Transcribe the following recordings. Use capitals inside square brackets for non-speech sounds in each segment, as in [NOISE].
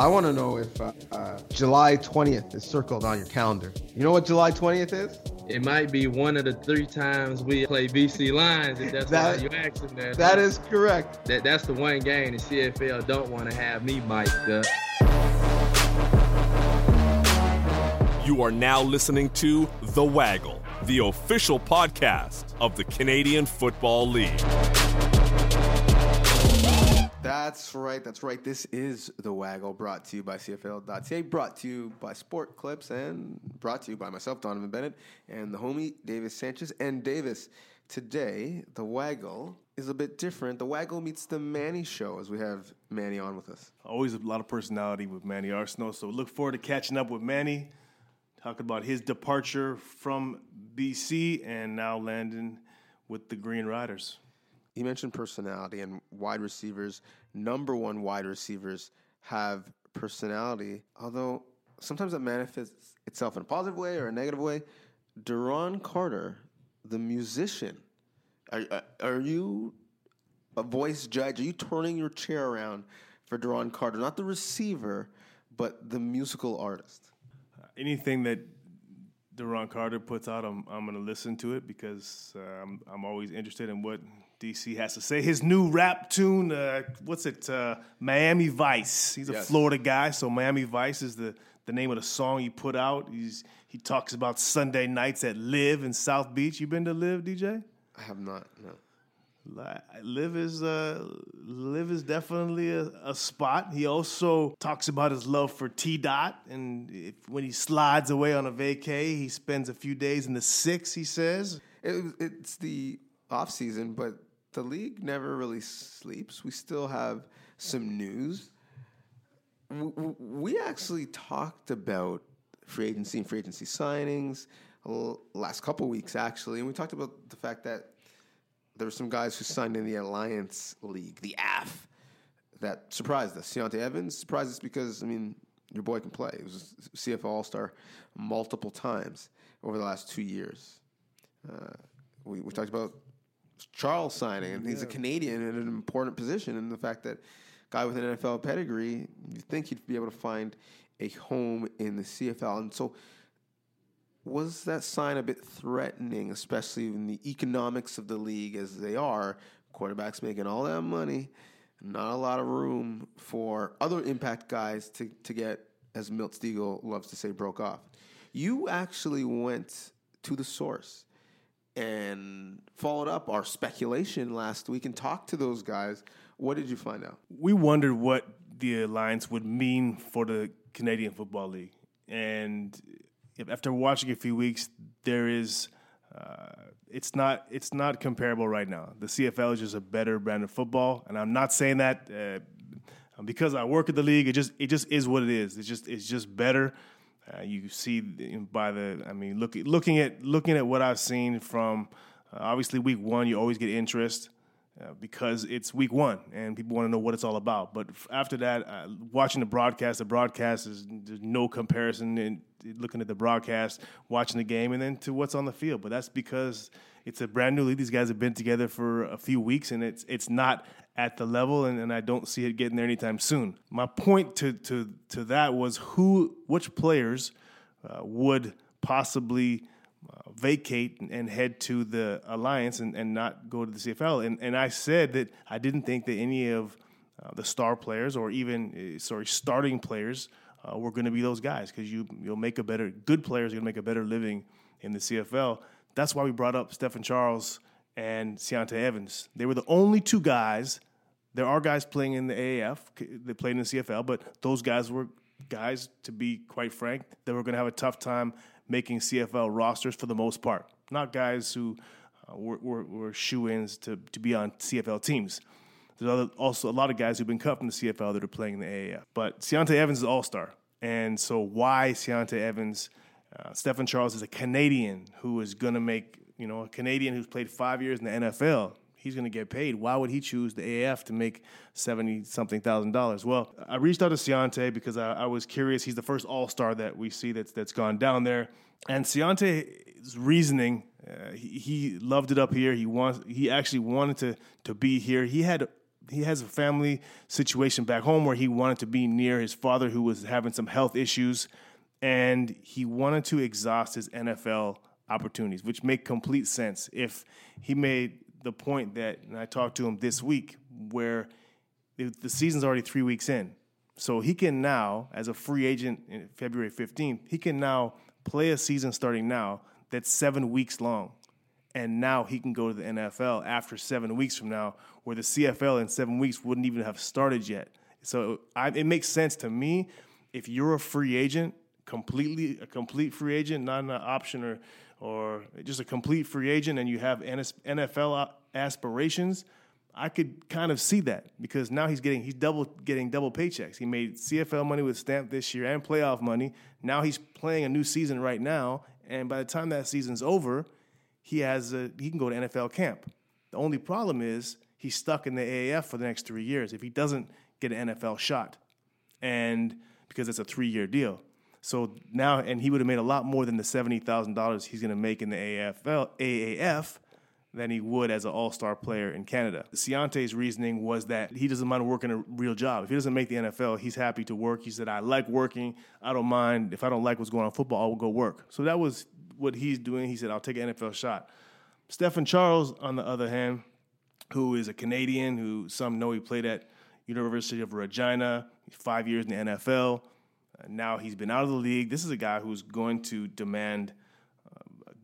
I want to know if uh, uh, July 20th is circled on your calendar. You know what July 20th is? It might be one of the three times we play BC Lions, if that's that, why you asking that. That is correct. That, that's the one game the CFL don't want to have me mic'd up. You are now listening to The Waggle, the official podcast of the Canadian Football League. That's right. That's right. This is the Waggle brought to you by CFL.ca, brought to you by Sport Clips, and brought to you by myself, Donnovan Bennett, and the homie Davis Sanchez. And Davis, today, the Waggle is a bit different. The Waggle meets the Manny show as we have Manny on with us. Always a lot of personality with Manny Arceneaux. So look forward to catching up with Manny, talking about his departure from BC and now landing with the Green Riders He mentioned personality and wide receivers, number one wide receivers have personality, although sometimes it manifests itself in a positive way or a negative way. Duron Carter, the musician, are, are you a voice judge? Are you turning your chair around for Duron Carter? Not the receiver, but the musical artist. anything that Duron Carter puts out, I'm, I'm going to listen to it because uh, I'm, I'm always interested in what DC has to say. His new rap tune, uh, what's it? Uh, Miami Vice. He's a yes. Florida guy, so Miami Vice is the, the name of the song he put out. He's he talks about Sunday nights at Live in South Beach. You been to Live, DJ? I have not. No. LIV is uh, LIV is definitely a, a, spot. He also talks about his love for T Dot, and if, when he slides away on a vacay, he spends a few days in the six. He says it, it's the off season, but the league never really sleeps. We still have some news. We actually talked about free agency and free agency signings last couple weeks, actually, and we talked about the fact that there were some guys who signed in the Alliance League, the AF, that surprised us. Ciante Evans surprised us because, I mean, your boy can play. He was CFL All Star multiple times over the last two years. Uh, we, we talked about Charles signing, and he's a Canadian in an important position. And the fact that guy with an NFL pedigree, you think he'd be able to find a home in the CFL. And so, was that sign a bit threatening, especially in the economics of the league as they are? Quarterbacks making all that money, not a lot of room for other impact guys to, to get, as Milt Stegall loves to say, broke off. You actually went to the source and followed up our speculation last week and talked to those guys. What did you find out? We wondered what the alliance would mean for the Canadian Football League, and after watching a few weeks, there is. Uh, it's not it's not comparable right now. The CFL is just a better brand of football, and I'm not saying that uh, because I work at the league. It just it just is what it is. It's just it's just better. Uh, you see by the, I mean, look, looking at looking at what I've seen from uh, obviously week one, you always get interest uh, because it's week one and people want to know what it's all about. But after that, uh, watching the broadcast, the broadcast is there's no comparison in looking at the broadcast, watching the game, and then to what's on the field. But that's because it's a brand new league. These guys have been together for a few weeks, and it's it's not at the level, and, and I don't see it getting there anytime soon. My point to to to that was who, which players uh, would possibly uh, vacate and, and, head to the alliance and, and not go to the CFL. And and I said that I didn't think that any of uh, the star players or even uh, sorry starting players uh, were going to be those guys because you you'll make a better good players are going to make a better living in the CFL. That's why we brought up Stefan Charles and Ciante Evans. They were the only two guys there are guys playing in the AAF they played in the CFL, but those guys were guys, to be quite frank, that were going to have a tough time making CFL rosters for the most part. Not guys who uh, were, were, were shoe-ins to, to be on CFL teams. There's other, also a lot of guys who've been cut from the CFL that are playing in the AAF. But Ciante Evans is all-star. And so why Ciante Evans? Uh, Stefan Charles is a Canadian who is going to make, you know, a Canadian who's played five years in the NFL he's going to get paid. Why would he choose the AF to make seventy something thousand dollars? Well, I reached out to Ciante because I, I was curious. He's the first All Star that we see that's that's gone down there, and Ciante's reasoning. Uh, he, he loved it up here. He wants. He actually wanted to to be here. He had he has a family situation back home where he wanted to be near his father who was having some health issues, and he wanted to exhaust his NFL opportunities, which make complete sense. If he made the point that, I talked to him this week, where the season's already three weeks in. So he can now, as a free agent in February 15th, he can now play a season starting now that's seven weeks long. And now he can go to the NFL after seven weeks from now, where the CFL in seven weeks wouldn't even have started yet. So I, it makes sense to me if you're a free agent, completely a complete free agent, not an option or or just a complete free agent, and you have NFL aspirations I could kind of see that because now he's getting he's double getting double paychecks. He made CFL money with Stamp this year and playoff money. Now he's playing a new season right now, and by the time that season's over, he has a, he can go to NFL camp. The only problem is he's stuck in the AAF for the next three years if he doesn't get an NFL shot, and because it's a three year deal. So now, and he would have made a lot more than the seventy thousand dollars he's going to make in the AFL AAF than he would as an all star player in Canada. Ciante's reasoning was that he doesn't mind working a real job. If he doesn't make the NFL, he's happy to work. He said, I like working. I don't mind. If I don't like what's going on in football, I will go work. So that was what he's doing. He said, I'll take an NFL shot. Stefan Charles, on the other hand, who is a Canadian, who some know he played at University of Regina, five years in the NFL. Uh, now he's been out of the league. This is a guy who's going to demand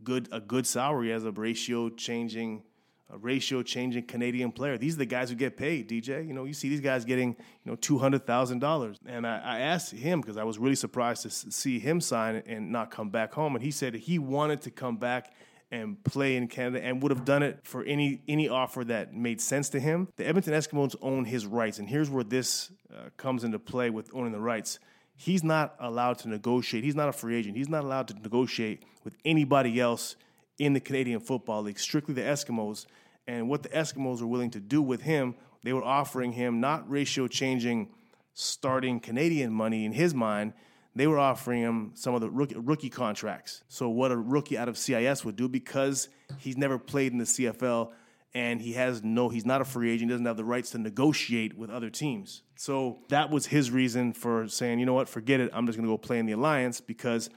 good a good salary as a ratio changing a ratio changing Canadian player. These are the guys who get paid, DJ. You know, you see these guys getting, you know, two hundred thousand dollars. And I, I, asked him because I was really surprised to see him sign and not come back home. And he said he wanted to come back and play in Canada and would have done it for any any offer that made sense to him. The Edmonton Eskimos own his rights, and here's where this uh, comes into play with owning the rights he's not allowed to negotiate. He's not a free agent. He's not allowed to negotiate with anybody else in the Canadian Football League, strictly the Eskimos. And what the Eskimos were willing to do with him, they were offering him not ratio changing starting Canadian money in his mind. They were offering him some of the rookie, rookie contracts. So, what a rookie out of CIS would do because he's never played in the CFL and he has no he's not a free agent, he doesn't have the rights to negotiate with other teams. So that was his reason for saying, you know what, forget it. I'm just going to go play in the alliance because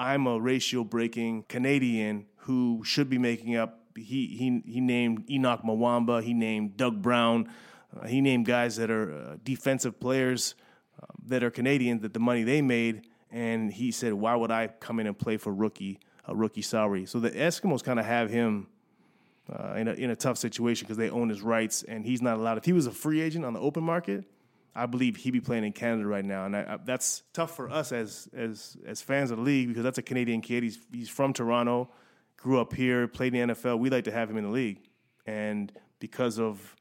I'm a ratio breaking Canadian who should be making up he he he named Henoc Muamba, he named Doug Brown, uh, he named guys that are uh, defensive players uh, that are Canadian that the money they made and he said, "Why would I come in and play for rookie a rookie salary?" So the Eskimos kind of have him uh, in, a, in a tough situation because they own his rights and he's not allowed. If he was a free agent on the open market, I believe he'd be playing in Canada right now, and I, I, that's tough for us as as as fans of the league because that's a Canadian kid. He's he's from Toronto, grew up here, played in the NFL. We like to have him in the league, and because of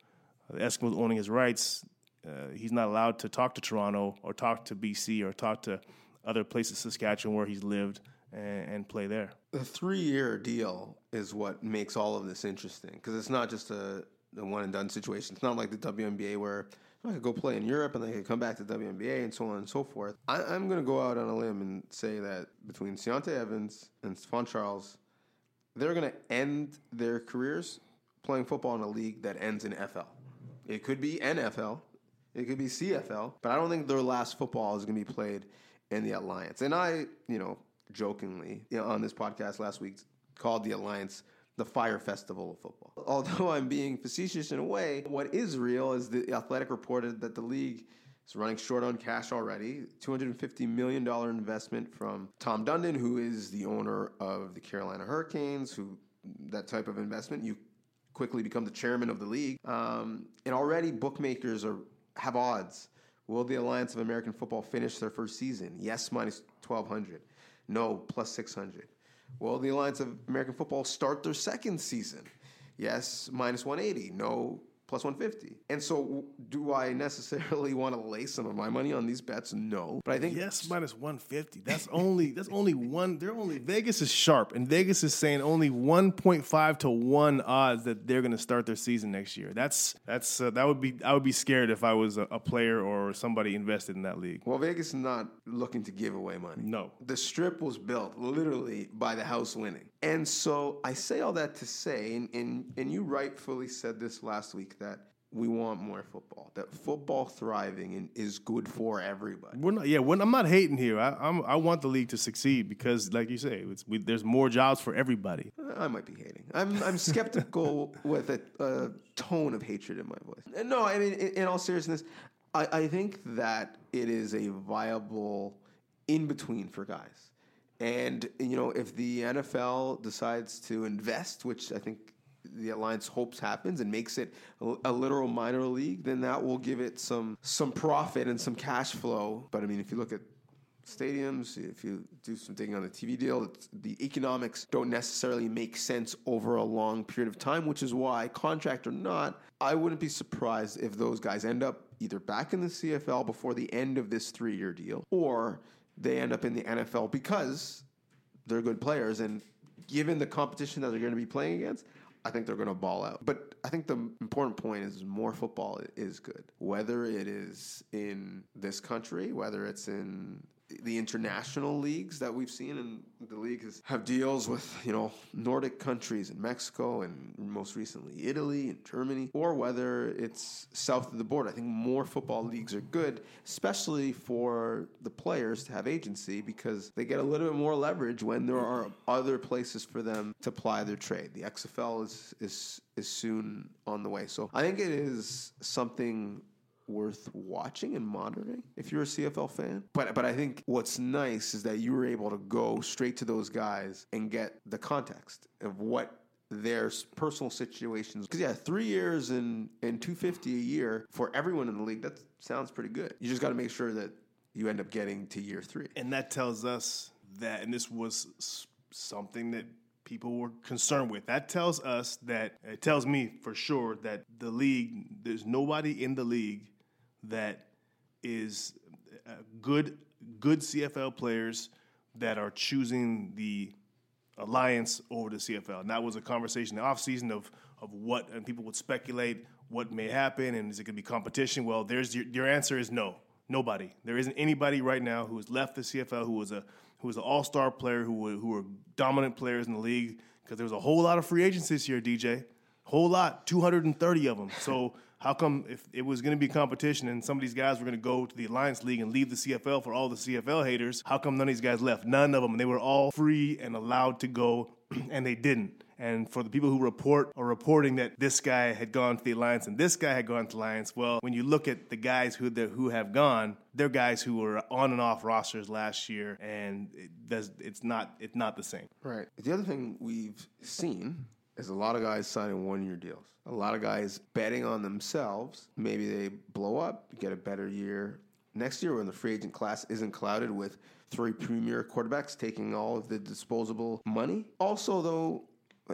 the Eskimos owning his rights, uh, he's not allowed to talk to Toronto or talk to BC or talk to other places, Saskatchewan, where he's lived and, and play there. The three-year deal is what makes all of this interesting because it's not just a, a one and done situation. It's not like the WNBA where I could go play in Europe and then I could come back to WNBA and so on and so forth. I, am going to go out on a limb and say that between Ciante Evans and Stefan Charles, they're going to end their careers playing football in a league that ends in FL. It could be NFL, it could be CFL, but I don't think their last football is going to be played in the Alliance. And I, you know, jokingly you know, on this podcast last week called the Alliance the Fire Festival of football. [LAUGHS] Although I'm being facetious in a way, what is real is the Athletic reported that the league is running short on cash already. $250 million investment from Tom Dundon, who is the owner of the Carolina Hurricanes, who that type of investment, you quickly become the chairman of the league. Um, and already bookmakers are have odds. Will the Alliance of American Football finish their first season? Yes, minus 1200. No, plus 600. Well, the Alliance of American Football start their second season. Yes, minus 180. No, plus 150. And so, do I necessarily want to lay some of my money on these bets? No, but I think yes, minus 150. That's only that's only one. They're only Vegas is sharp, and Vegas is saying only 1.5 to one odds that they're going to start their season next year. That's that's uh, that would be I would be scared if I was a, a, player or somebody invested in that league. Well, Vegas is not looking to give away money. No, the strip was built literally by the house winning, and so I say all that to say, and and, and you rightfully said this last week that we want more football. That football thriving and is good for everybody. We're not, yeah, we're, I'm not hating here. I, I'm, I want the league to succeed because, like you say, it's, we, there's more jobs for everybody. I might be hating. I'm I'm skeptical [LAUGHS] with a, a tone of hatred in my voice. No, I mean, in, in all seriousness, I, I think that it is a viable in between for guys. And you know, if the NFL decides to invest, which I think the alliance hopes happens and makes it a, literal minor league, then that will give it some some profit and some cash flow. But I mean, if you look at stadiums, if you do some digging on the TV deal, the economics don't necessarily make sense over a long period of time, which is why, contract or not, I wouldn't be surprised if those guys end up either back in the CFL before the end of this three year deal or they end up in the NFL because they're good players. And given the competition that they're going to be playing against, I think they're going to ball out. But I think the important point is more football is good. Whether it is in this country, whether it's in the international leagues that we've seen, and the league has have deals with you know Nordic countries and Mexico, and most recently Italy and Germany, or whether it's south of the border. I think more football leagues are good, especially for the players to have agency because they get a little bit more leverage when there are other places for them to ply their trade. The XFL is is is soon on the way, so I think it is something worth watching and monitoring if you're a CFL fan. But but I think what's nice is that you were able to go straight to those guys and get the context of what their personal situations. Because yeah, three years and and two fifty a year for everyone in the league. That sounds pretty good. You just got to make sure that you end up getting to year three. And that tells us that, and this was something that people were concerned with. That tells us that, it tells me for sure that the league, there's nobody in the league that is uh, good, good CFL players that are choosing the alliance over the CFL. And that was a conversation in the offseason of of what and people would speculate what may happen and is it going to be competition? Well, there's your, your answer is no. Nobody. There isn't anybody right now who has left the CFL who was a who was an all-star player who were, who were dominant players in the league because there was a whole lot of free agents this year, DJ. Whole lot, 230 of them. So how come if it was going to be competition and some of these guys were going to go to the Alliance League and leave the CFL for all the CFL haters, how come none of these guys left? None of them. They were all free and allowed to go, [CLEARS THROAT] and they didn't. And for the people who report or reporting that this guy had gone to the Alliance and this guy had gone to the Alliance, well, when you look at the guys who the, who have gone, they're guys who were on and off rosters last year, and it does, it's not it's not the same. Right. The other thing we've seen is a lot of guys signing one year deals. A lot of guys betting on themselves. Maybe they blow up, get a better year next year when the free agent class isn't clouded with three premier quarterbacks taking all of the disposable money. Also, though,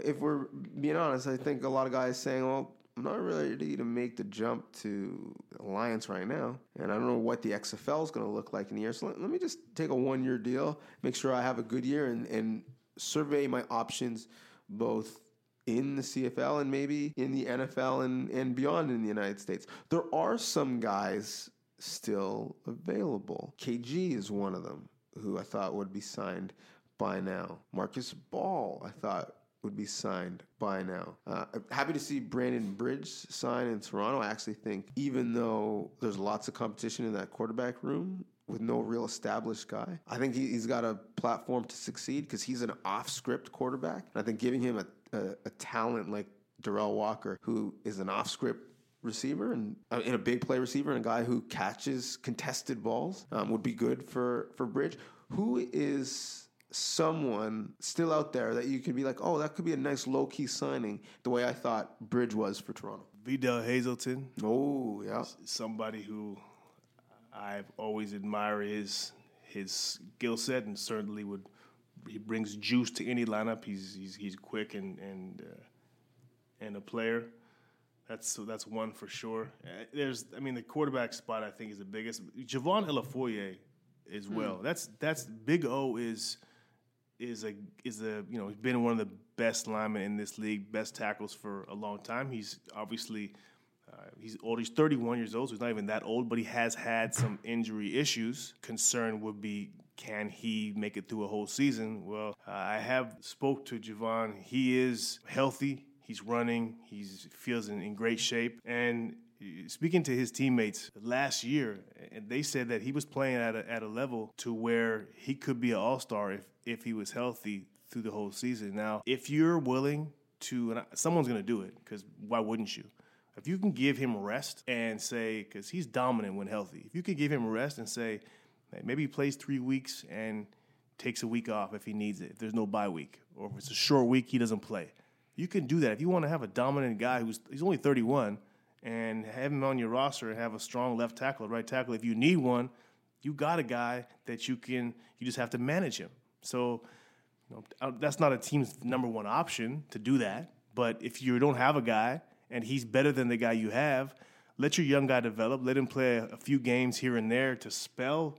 if we're being honest, I think a lot of guys saying, well, I'm not really ready to make the jump to Alliance right now. And I don't know what the XFL is going to look like in the year. So let, let me just take a one year deal, make sure I have a good year, and, and survey my options both in the CFL and maybe in the NFL and, and beyond in the United States. There are some guys still available. KG is one of them who I thought would be signed by now. Marcus Ball, I thought would be signed by now. Uh, happy to see Brandon Bridge sign in Toronto. I actually think, even though there's lots of competition in that quarterback room with no real established guy, I think he, he's got a platform to succeed because he's an off script quarterback. And I think giving him a, a, a talent like Derel Walker, who is an off script receiver and uh, in a big play receiver and a guy who catches contested balls um, would be good for for Bridge. Who is someone still out there that you could be like, oh, that could be a nice low key signing, the way I thought Bridge was for Toronto. Vidal Hazelton, Oh yeah, somebody who I've always admired his his skill set and certainly would he brings juice to any lineup. He's he's he's quick and and uh, and a player. That's so that's one for sure. Uh, There's I mean the quarterback spot I think is the biggest. Jovan Olafioye as well. That's that's Big O is is a is a you know he's been one of the best linemen in this league, best tackles for a long time. He's obviously uh, he's old. He's 31 years old, so he's not even that old, but he has had some injury issues. Concern would be can he make it through a whole season? Well, uh, I have spoke to Jovan. He is healthy. He's running. He's feels in, in great shape, and speaking to his teammates last year, they said that he was playing at a, at a level to where he could be an all star if if he was healthy through the whole season. Now, if you're willing to, and someone's going to do it because why wouldn't you? If you can give him rest and say, because he's dominant when healthy, if you can give him rest and say, maybe he plays three weeks and takes a week off if he needs it, if there's no bye week, or if it's a short week, he doesn't play. You can do that. If you want to have a dominant guy who's he's only 31 and have him on your roster and have a strong left tackle, right tackle, if you need one, you got a guy that you can, you just have to manage him. So, you know, that's not a team's number one option to do that. But if you don't have a guy and he's better than the guy you have, let your young guy develop. Let him play a few games here and there to spell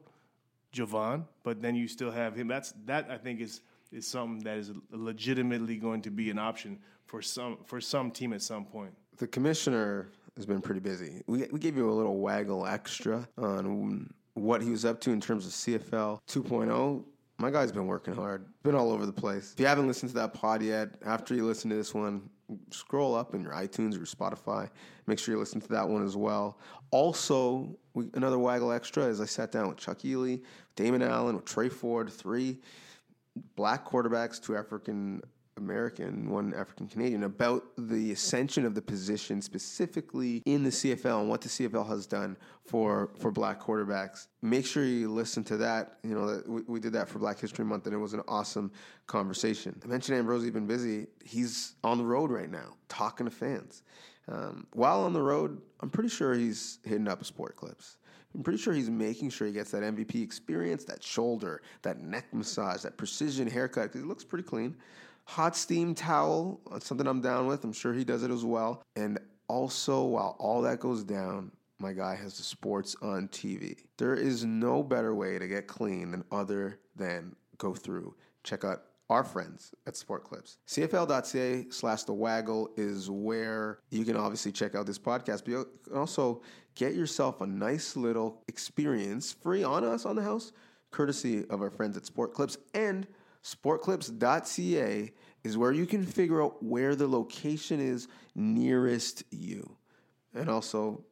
Jovan, but then you still have him. That's that I think is is something that is legitimately going to be an option for some for some team at some point. The commissioner has been pretty busy. We we gave you a little waggle extra on what he was up to in terms of CFL 2.0 my guy's been working hard, been all over the place. If you haven't listened to that pod yet, after you listen to this one, scroll up in your iTunes or Spotify. Make sure you listen to that one as well. Also, we, another waggle extra is I sat down with Chuck Ealey, Damon Allen, with Trey Ford, three black quarterbacks, two African American, one African Canadian, about the ascension of the position specifically in the CFL and what the CFL has done for for black quarterbacks. Make sure you listen to that. You know, we, did that for Black History Month, and it was an awesome conversation. I mentioned Ambrosie been busy. He's on the road right now, talking to fans. Um, while on the road, I'm pretty sure he's hitting up sport clips. I'm pretty sure he's making sure he gets that MVP experience, that shoulder, that neck massage, that precision haircut, because he looks pretty clean. Hot steam towel, uh, something I'm down with. I'm sure he does it as well. And also, while all that goes down, my guy has the sports on TV. There is no better way to get clean than other than go through, check out our friends at Sport Clips. CFL.ca slash the waggle is where you can obviously check out this podcast, but you can also get yourself a nice little experience free on us on the house, courtesy of our friends at Sport Clips and sportclips.ca is where you can figure out where the location is nearest you. And also,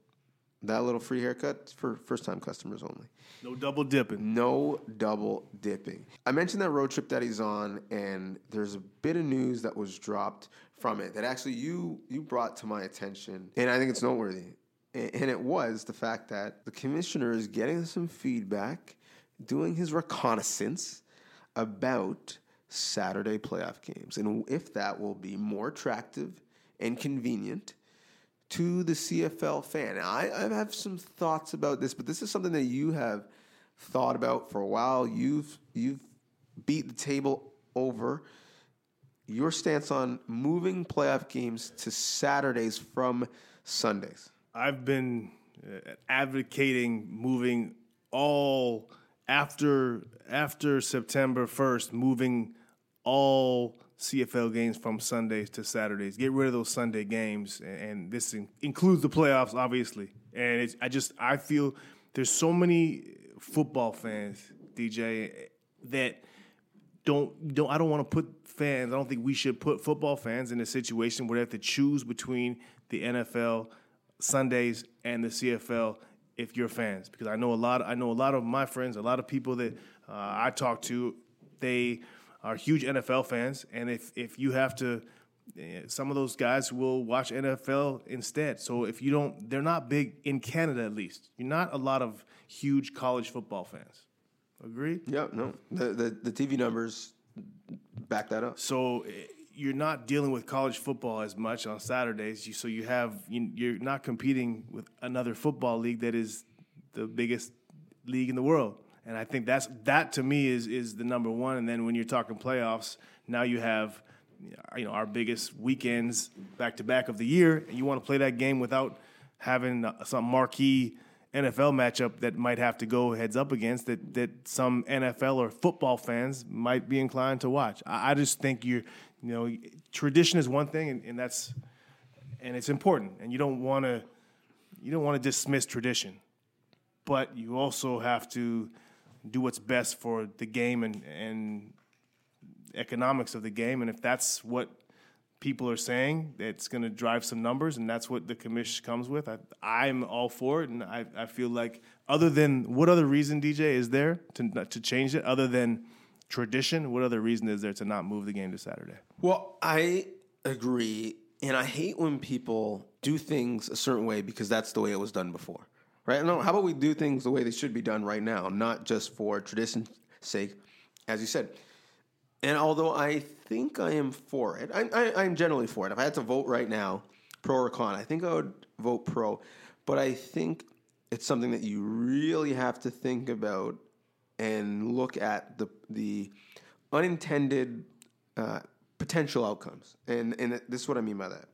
that little free haircut for first time customers only. No double dipping. No double dipping. I mentioned that road trip that he's on, and there's a bit of news that was dropped from it that actually you you brought to my attention, and I think it's noteworthy. And it was the fact that the commissioner is getting some feedback, doing his reconnaissance, about Saturday playoff games and if that will be more attractive and convenient to the CFL fan. I, I have some thoughts about this, but this is something that you have thought about for a while. You've you've beat the table over your stance on moving playoff games to Saturdays from Sundays. I've been uh, advocating moving all after after September 1st, moving all CFL games from Sundays to Saturdays. Get rid of those Sunday games, and, this in, includes the playoffs, obviously. And I just I feel there's so many football fans, DJ, that don't don't I don't want to put fans. I don't think we should put football fans in a situation where they have to choose between the NFL Sundays and the CFL if you're fans because I know a lot. I know a lot of my friends, a lot of people that uh, I talk to, they are huge NFL fans, and if if you have to, eh, some of those guys will watch NFL instead. So if you don't, they're not big in Canada at least. You're not a lot of huge college football fans. Agree? Yeah, no. The the, the TV numbers back that up. So eh, you're not dealing with college football as much on Saturdays. You, so you have you, are not competing with another football league that is the biggest league in the world. And I think that's that to me is is the number one. And then when you're talking playoffs, now you have you know our biggest weekends back to back of the year, and you want to play that game without having some marquee NFL matchup that might have to go heads up against that that some NFL or football fans might be inclined to watch. I, I just think you're you know, tradition is one thing, and, and that's and it's important, and you don't want to you don't want to dismiss tradition, but you also have to do what's best for the game and and economics of the game, and if that's what people are saying it's going to drive some numbers, and that's what the commission comes with. I, I'm all for it, and I, I feel like other than what other reason DJ is there to to change it other than tradition? What other reason is there to not move the game to Saturday? Well, I agree, and I hate when people do things a certain way because that's the way it was done before, right? No, how about we do things the way they should be done right now, not just for tradition's sake, as you said. And although I think I am for it, I, I'm generally for it. If I had to vote right now, pro or con, I think I would vote pro. But I think it's something that you really have to think about and look at the the unintended uh, potential outcomes. And and this is what I mean by that.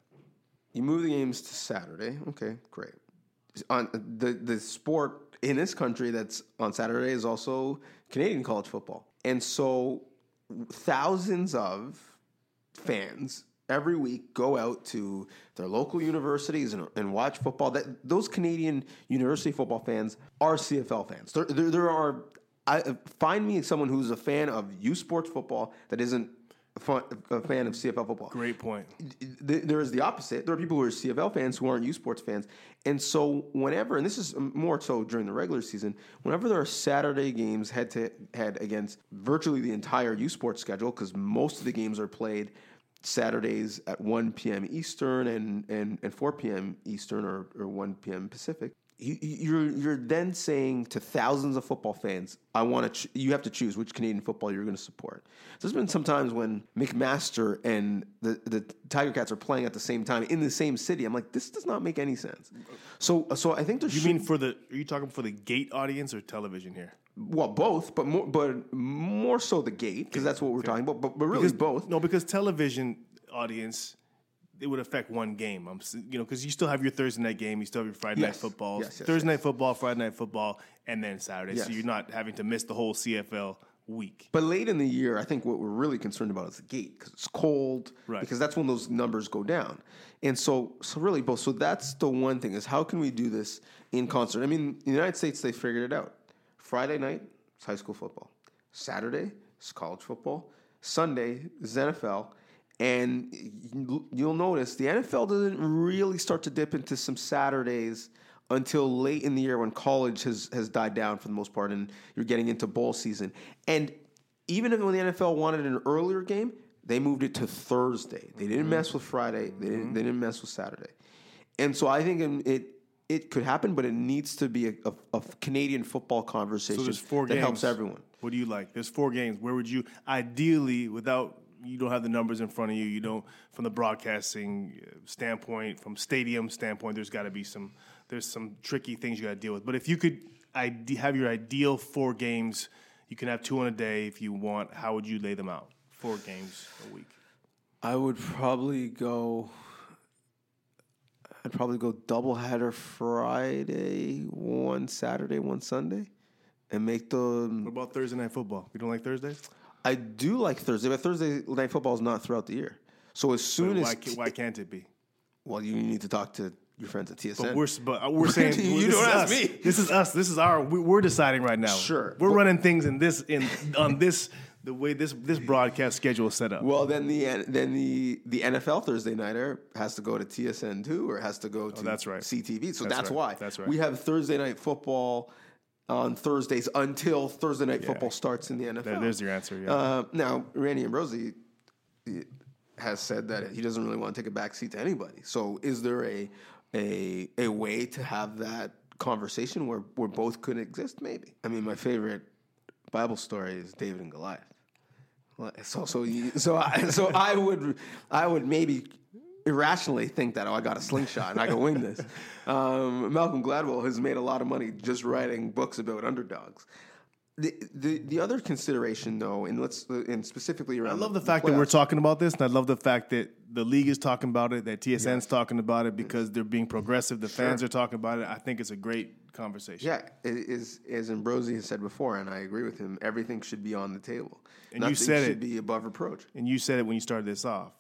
You move the games to Saturday. Okay, great. On the the sport in this country that's on Saturday is also Canadian college football, and so thousands of fans every week go out to their local universities and, and watch football. That those Canadian university football fans are CFL fans. There, there, there are. I, uh, find me someone who's a fan of U Sports football that isn't a, fan of CFL football. Great point. There is the opposite. There are people who are CFL fans who aren't U Sports fans, and so whenever, and this is more so during the regular season, whenever there are Saturday games head to head against virtually the entire U Sports schedule, because most of the games are played Saturdays at 1 p.m. Eastern and, and, and 4 p.m. Eastern or, or 1 p.m. Pacific. You, you're you're then saying to thousands of football fans, I want to. Ch- you have to choose which Canadian football you're going to support. So there's been some times when McMaster and the the Tiger Cats are playing at the same time in the same city. I'm like, this does not make any sense. So so I think there's. You mean for the? Are you talking for the gate audience or television here? Well, both, but more, but more so the gate because that's what we're talking about. But, but really because, both. No, because television audience, it would affect one game. I'm, you know, because you still have your Thursday night game, you still have your Friday Yes. night football, Yes, yes, Thursday night football, Friday night football, and then Saturday. So you're not having to miss the whole CFL week. But late in the year, I think what we're really concerned about is the gate because it's cold. Right. Because that's when those numbers go down, and so so really both. So that's the one thing is how can we do this in concert? I mean, in the United States they figured it out. Friday night is high school football. Saturday is college football. Sunday is NFL. And you- you'll notice the NFL doesn't really start to dip into some Saturdays until late in the year when college has, has died down for the most part and you're getting into bowl season. And even if when the NFL wanted an earlier game, they moved it to Thursday. They didn't mm-hmm. mess with Friday. They didn't, mm-hmm. they didn't mess with Saturday. And so I think it it could happen, but it needs to be a, a, a Canadian football conversation So there's four that games. helps everyone. What do you like? There's four games. Where would you ideally, without you don't have the numbers in front of you, you don't from the broadcasting uh, standpoint, from stadium standpoint, there's got to be some there's some tricky things you got to deal with. But if you could ide- have your ideal four games, you can have two in a day if you want. How would you lay them out? Four games a week. I would probably go. I'd probably go doubleheader Friday, one Saturday, one Sunday, and make the. What about Thursday night football? You don't like Thursdays? I do like Thursday, but Thursday night football is not throughout the year. So as soon Why, as ca- why can't it be? well, you need to talk to your friends at TSN. But we're but uh, we're saying [LAUGHS] You this don't ask us. me. This is us. This is our. we- We're deciding right now. Sure. we're running things in this in on this the way this this broadcast schedule is set up. well, then the then the the NFL Thursday nighter has to go to TSN two or has to go to Oh, that's right. CTV. So That's that's, right. why That's right. we have Thursday night football on Thursdays until Thursday night football starts in the NFL. There- there's your answer. Yeah. Uh, now, Randy Ambrosie uh, has said that he doesn't really want to take a back seat to anybody. So, is there a a a way to have that conversation where where both could exist? Maybe. I mean, my favorite Bible story is David and Goliath. Well, So so you, so I, so I would I would maybe irrationally think that oh I got a slingshot and I can win this. [LAUGHS] Um, Malcolm Gladwell has made a lot of money just writing books about underdogs. The, the the other consideration though, and let's and specifically around I love the fact that we're talking about this, and I love the fact that the league is talking about it, that TSN's talking about it because they're being progressive. The fans are talking about it. I think it's a great conversation. Yeah, it is as Ambrosie has said before, and I agree with him. Everything should be on the table. And you said should it. be above reproach. And you said it when you started this off.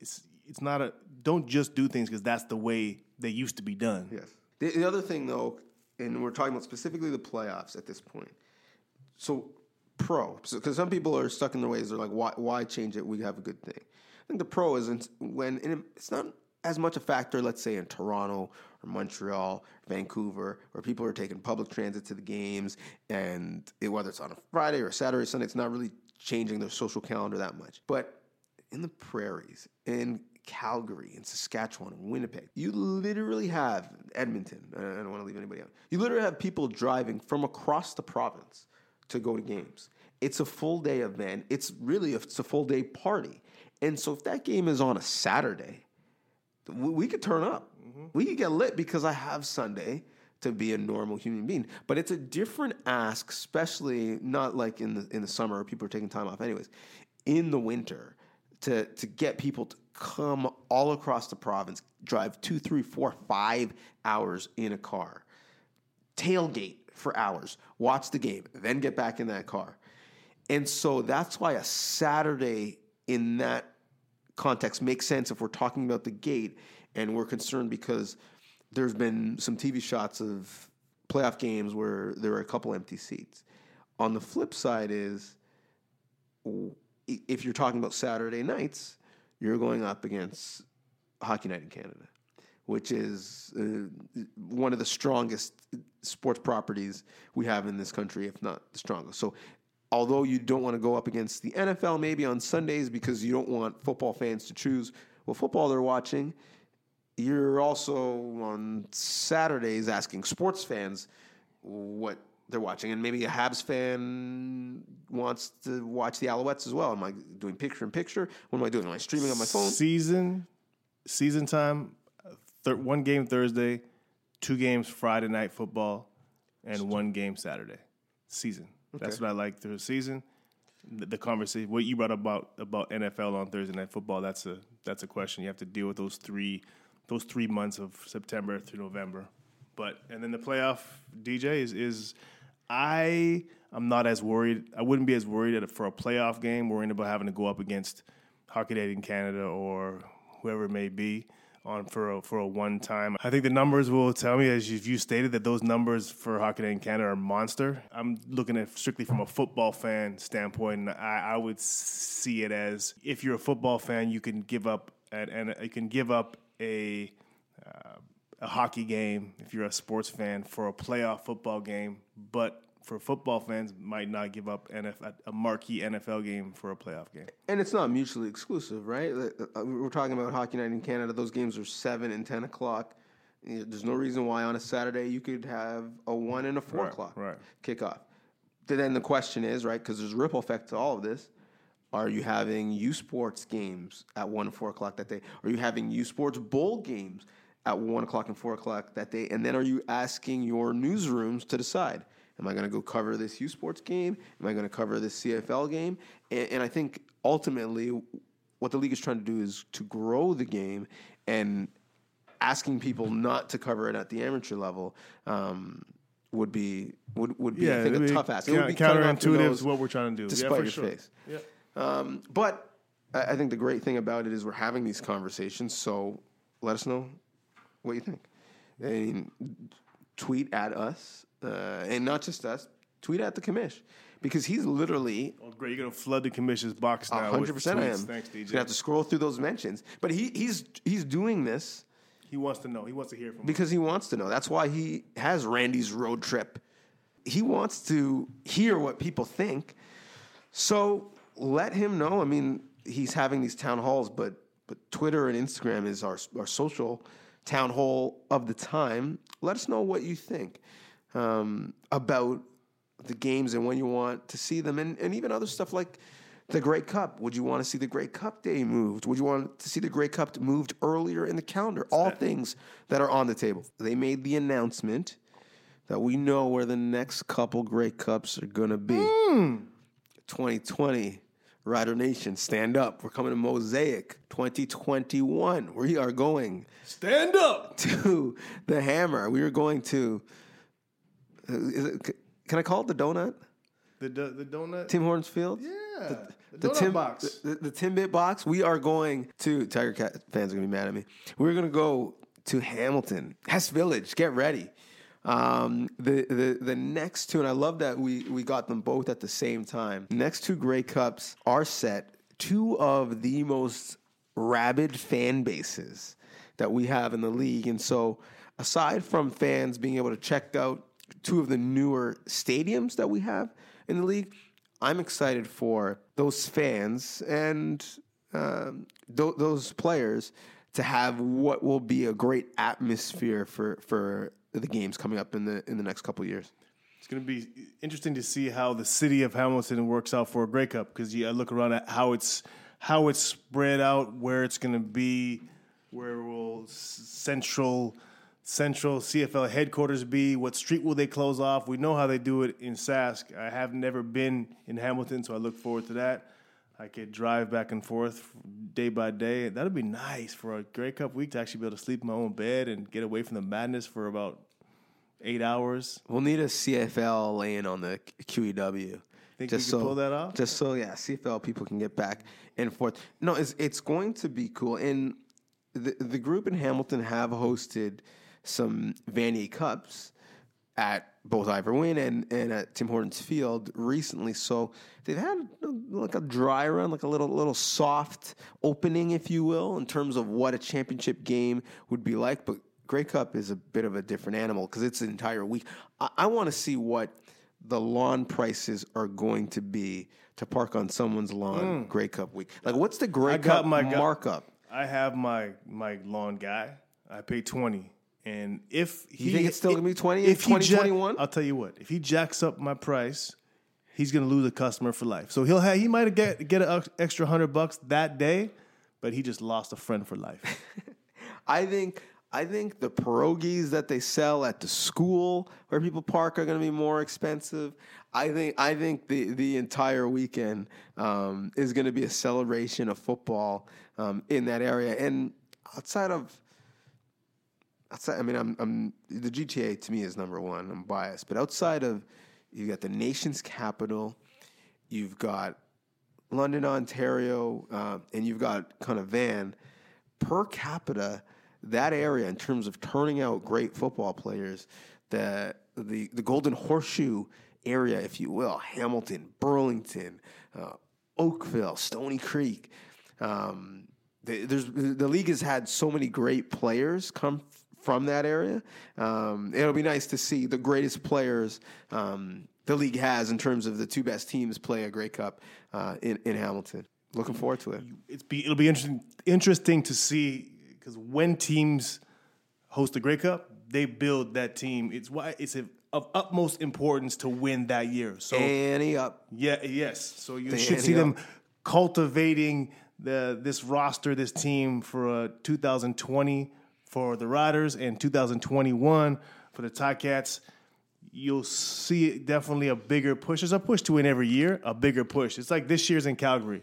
It's it's not a don't just do things because that's the way they used to be done. Yes. The, the other thing, though, and we're talking about specifically the playoffs at this point. So, pro, because some people are stuck in their ways. They're like, why, why change it? We have a good thing. I think the pro isn't when and it's not as much a factor. Let's say in Toronto or Montreal, Vancouver, where people are taking public transit to the games, and it, whether it's on a Friday or Saturday, or Sunday, it's not really changing their social calendar that much. But in the prairies, in Calgary, and Saskatchewan, and Winnipeg, you literally have Edmonton. I don't want to leave anybody out. You literally have people driving from across the province to go to games. It's a full day event. It's really a, it's a full day party. And so if that game is on a Saturday, we, we could turn up. Mm-hmm. We could get lit because I have Sunday to be a normal human being. But it's a different ask, especially not like in the in the summer, people are taking time off anyways. In the winter, to to get people to come all across the province, drive two, three, four, five hours in a car, tailgate for hours, watch the game, then get back in that car. And so that's why a Saturday in that context makes sense if we're talking about the gate and we're concerned because there's been some TV shots of playoff games where there are a couple empty seats. On the flip side is if you're talking about Saturday nights, you're going up against Hockey Night in Canada, which is uh, one of the strongest sports properties we have in this country, if not the strongest. So, although you don't want to go up against the NFL maybe on Sundays because you don't want football fans to choose what football they're watching, you're also on Saturdays asking sports fans what they're watching, and maybe a Habs fan wants to watch the Alouettes as well. Am I doing picture in picture? What am I doing? Am I streaming on my phone? Season, season time, thir- one game Thursday, two games Friday night football, and one game Saturday. Season. That's what I like through the season. The, the conversation, what you brought about about NFL on Thursday night football. That's a that's a question you have to deal with those three those three months of September through November. But and then the playoff DJ is is I I'm not as worried. I wouldn't be as worried for a playoff game, worrying about having to go up against Hockey Night in Canada or whoever it may be on for a, for a one time. I think the numbers will tell me, as you stated, that those numbers for Hockey Day in Canada are monster. I'm looking at strictly from a football fan standpoint, and I, I would see it as if you're a football fan, you can give up and, and you can give up a uh, a hockey game if you're a sports fan for a playoff football game, but for football fans, might not give up NFL, a marquee NFL game for a playoff game. And it's not mutually exclusive, right? Uh, We're talking about Hockey Night in Canada. Those games are 7 and 10 o'clock. There's no reason why on a Saturday you could have a 1 and a 4 Right, o'clock right. kickoff. Then the question is, right, because there's ripple effect to all of this. Are you having U Sports games at 1 and 4 o'clock that day? Are you having U Sports Bowl games at 1 o'clock and 4 o'clock that day? And then are you asking your newsrooms to decide? Am I going to go cover this U Sports game? Am I going to cover this CFL game? And, and I think ultimately, what the league is trying to do is to grow the game and asking people not to cover it at the amateur level um, would be would, would be I think a be tough ask. It would be cutting off your counterintuitive is what we're trying to do. to Yeah, for your sure. face. Yeah. Um, but I, I think the great thing about it is we're having these conversations. So let us know what you think. Mean, tweet at us, uh, and not just us. Tweet at the commish because he's literally Oh, great! You're gonna flood the commission's box now. hundred percent. I am. tweets. Thanks, DJ. gonna have to scroll through those mentions, but he he's he's doing this He wants to know. He wants to hear from. us. because he wants to know. That's why he has Randy's road trip. He wants to hear what people think. So let him know. I mean, he's having these town halls, but but Twitter and Instagram is our our social town hall of the time. Let us know what you think um, about the games and when you want to see them, and, and even other stuff like the Grey Cup. Would you want to see the Grey Cup day moved? Would you want to see the Grey Cup moved earlier in the calendar? All things that are on the table. They made the announcement that we know where the next couple Grey Cups are going to be. 2020, Rider Nation, stand up. We're coming to Mosaic 2021. We are going stand up. [LAUGHS] to the Hammer. We are going to. Is it, can I call it the donut? The the, the donut. Tim Hortons Field? yeah. The, The donut Tim box. The, the Timbit box. We are going to. Tiger Cat fans are gonna be mad at me. We're gonna go to Hamilton, Hess Village. Get ready. Um, the, the the next two, and I love that we we got them both at the same time. Next two Grey Cups are set. Two of the most rabid fan bases that we have in the league. And so, aside from fans being able to check out two of the newer stadiums that we have in the league, I'm excited for those fans and um, th- those players to have what will be a great atmosphere for, for the games coming up in the in the next couple years. It's going to be interesting to see how the city of Hamilton works out for a Grey Cup because you look around at how it's how it's spread out, where it's going to be, where will central central CFL headquarters be? What street will they close off? We know how they do it in Sask. I have never been in Hamilton, so I look forward to that. I could drive back and forth day by day. That'd be nice for a Grey Cup week to actually be able to sleep in my own bed and get away from the madness for about eight hours. We'll need a CFL lane on the QEW. Think we can pull that off? Just so yeah, CFL people can get back and forth. No, it's it's going to be cool. And the the group in Hamilton have hosted some Vanier Cups at both Ivor Wynne and, and at Tim Hortons Field recently. So they've had like a dry run, like a little little soft opening, if you will, in terms of what a championship game would be like. But Grey Cup is a bit of a different animal because it's an entire week. I, I want to see what the lawn prices are going to be to park on someone's lawn mm. Grey Cup week. Like, what's the Grey Cup my markup? I have my my lawn guy. I pay twenty, and if he, think it's still gonna be 20 in if he 2021? I'll tell you what. If he jacks up my price, he's gonna lose a customer for life. So he'll have, he might get get an extra hundred bucks that day, but he just lost a friend for life. [LAUGHS] I think I think the pierogies that they sell at the school where people park are going to be more expensive. I think I think the the entire weekend um, is going to be a celebration of football um, in that area. And outside of outside, I mean, I'm, I'm the GTA to me is number one. I'm biased, but outside of you've got the nation's capital, you've got London, Ontario, uh, and you've got kind of Van per capita. That area, in terms of turning out great football players, the the the Golden Horseshoe area, if you will, Hamilton, Burlington, uh, Oakville, Stoney Creek. Um, the, there's the league has had so many great players come from that area. Um, it'll be nice to see the greatest players um, the league has in terms of the two best teams play a Grey Cup uh, in in Hamilton. Looking forward to it. be it'll be interesting interesting to see because when teams host the Grey Cup, they build that team. It's why it's of utmost importance to win that year. So Annie up. Yeah, yes. So you should see them cultivating the this roster, this team for uh, 2020 for the Riders and 2021 for the Ticats. You'll see definitely a bigger push. There's a push to win every year, a bigger push. It's like this year's in Calgary.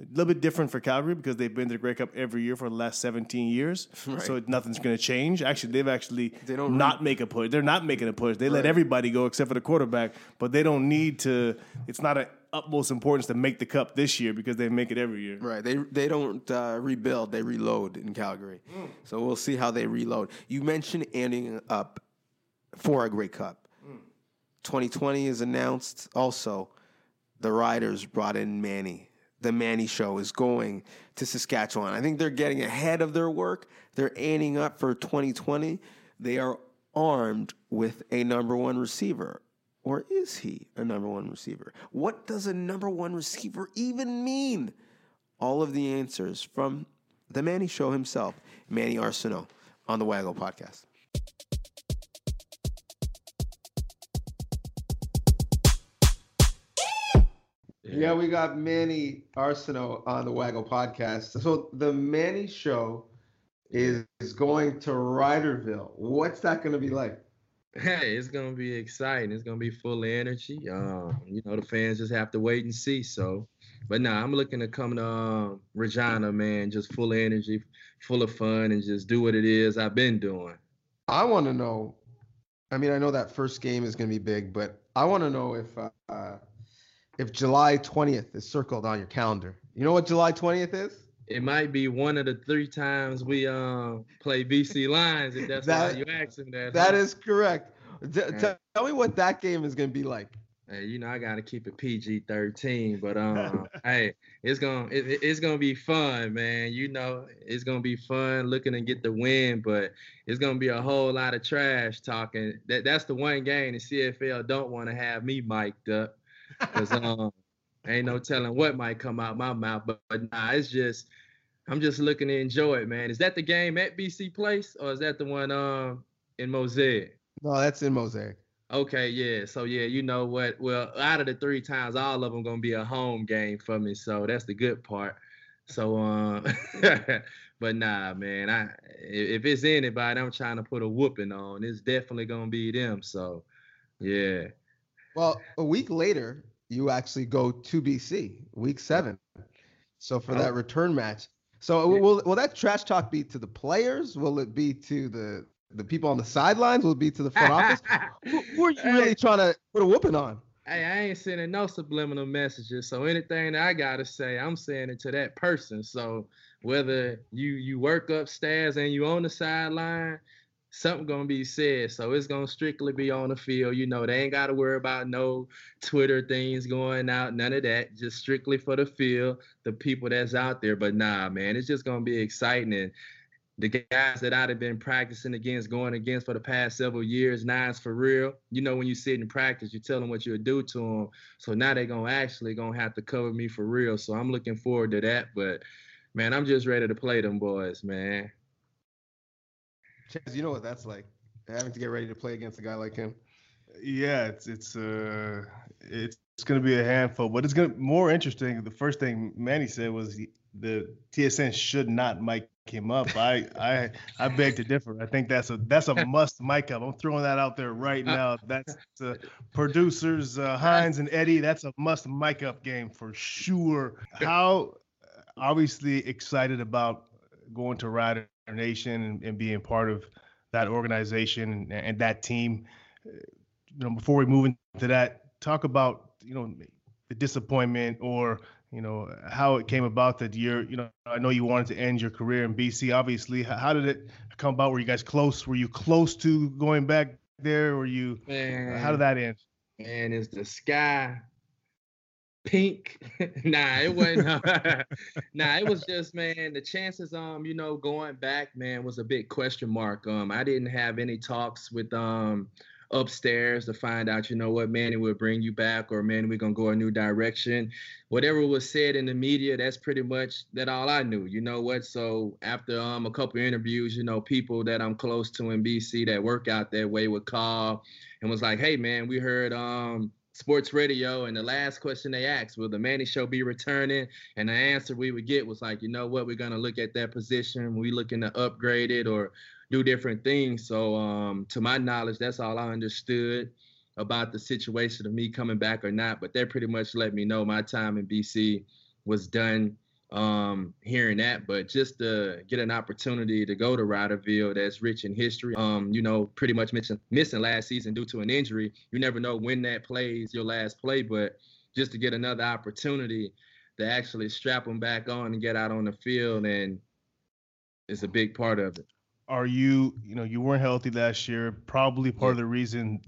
A little bit different for Calgary because they've been to the Grey Cup every year for the last 17 years. So nothing's going to change. Actually, they've actually They don't not make a push. They're not making a push. They let everybody go except for the quarterback, but they don't need to. It's not of utmost importance to make the cup this year because they make it every year. Right. They they don't uh, rebuild; they reload in Calgary. So we'll see how they reload. You mentioned ending up for a Grey Cup. 2020 is announced. Also, the Riders brought in Manny. The Manny Show is going to Saskatchewan. I think they're getting ahead of their work. They're aiming up for 2020. They are armed with a number one receiver. Or is he a number one receiver? What does a number one receiver even mean? All of the answers from the Manny Show himself, Manny Arceneaux, on the Waggle podcast. Yeah, we got Manny Arceneaux on the Waggle podcast. [LAUGHS] So the Manny Show is, is going to Riderville. What's that going to be like? Hey, it's gonna be exciting. It's gonna be full of energy. Um, you know, the fans just have to wait and see. So, but nah, I'm looking to come to um, Regina, man, just full of energy, full of fun, and just do what it is I've been doing. I want to know. I mean, I know that first game is going to be big, but I want to know if uh, if July 20th is circled on your calendar. You know what July 20th is? It might be one of the three times we um play BC [LAUGHS] Lions, if that's That- why you asking that. That huh? is correct. Yeah. Tell me what that game is going to be like. Hey, you know I gotta keep it PG thirteen, but um, [LAUGHS] hey, it's gonna it, it's gonna be fun, man. You know, it's gonna be fun looking to get the win, but it's gonna be a whole lot of trash talking. That that's the one game the CFL don't want to have me mic'd up, cause um, ain't no telling what might come out my mouth. But, but nah, it's just I'm just looking to enjoy it, man. Is that the game at BC Place or is that the one um in Mosaic? No, that's in Mosaic. Okay, yeah. So yeah, you know what? Well, out of the three times, all of them gonna be a home game for me. So that's the good part. So um, [LAUGHS] but nah, man. I if it's anybody, I'm trying to put a whooping on. It's definitely gonna be them. So yeah. Well, a week later, you actually go to BC, week seven. So for oh. that return match. So will will that trash talk be to the players? Will it be to the the people on the sidelines will it be to the front office. [LAUGHS] who, who, are you really trying to put a whooping on? Hey, I ain't sending no subliminal messages. So anything that I gotta say, I'm saying it to that person. So whether you you work upstairs and you on the sideline, something gonna be said. So it's gonna strictly be on the field. You know, they ain't gotta worry about no Twitter things going out, none of that. Just strictly for the field, the people that's out there. But nah, man, it's just gonna be exciting. And the guys that I'd have been practicing against, going against for the past several years, nines for real. You know, when you sit in practice, you tell them what you'll do to them. So now they're gonna actually gonna have to cover me for real. So I'm looking forward to that. But man, I'm just ready to play them boys, man. Chaz, you know what that's like, having to get ready to play against a guy like him. Yeah, it's it's uh it's it's gonna be a handful, but it's gonna more interesting. The first thing Manny said was he, the TSN should not mic him up. [LAUGHS] I I I beg to differ. I think that's a that's a must mic up. I'm throwing that out there right uh, now. That's the producers uh, Hines and Eddie. That's a must mic up game for sure. How obviously excited about going to Rider Nation and, and being part of that organization and, and that team. You know, before we move into that, talk about you know the disappointment or you know how it came about that you're you know i know you wanted to end your career in bc obviously how, did it come about? Were you guys close? Were you close to going back there? Or you man, how did that end? Man is the sky pink [LAUGHS] nah it wasn't [LAUGHS] nah it was just man the chances um you know going back man was a big question mark um i didn't have any talks with um upstairs to find out, you know what, Manny will bring you back, or man, we're gonna go a new direction. Whatever was said in the media, that's pretty much that all I knew. You know what? So after um a couple interviews, you know, people that I'm close to in BC that work out that way would call and was like, hey man, we heard um sports radio and the last question they asked will the manny show be returning and the answer we would get was like you know what we're to look at that position we looking to upgrade it or do different things. So, um, to my knowledge, that's all I understood about the situation of me coming back or not. But they pretty much let me know my time in BC was done. Um, hearing that, but just to get an opportunity to go to Riderville that's rich in history. Um, you know, pretty much missing missing last season due to an injury. You never know when that plays your last play, but just to get another opportunity to actually strap them back on and get out on the field and it's a big part of it are you you know you weren't healthy last year probably part yeah. of the reason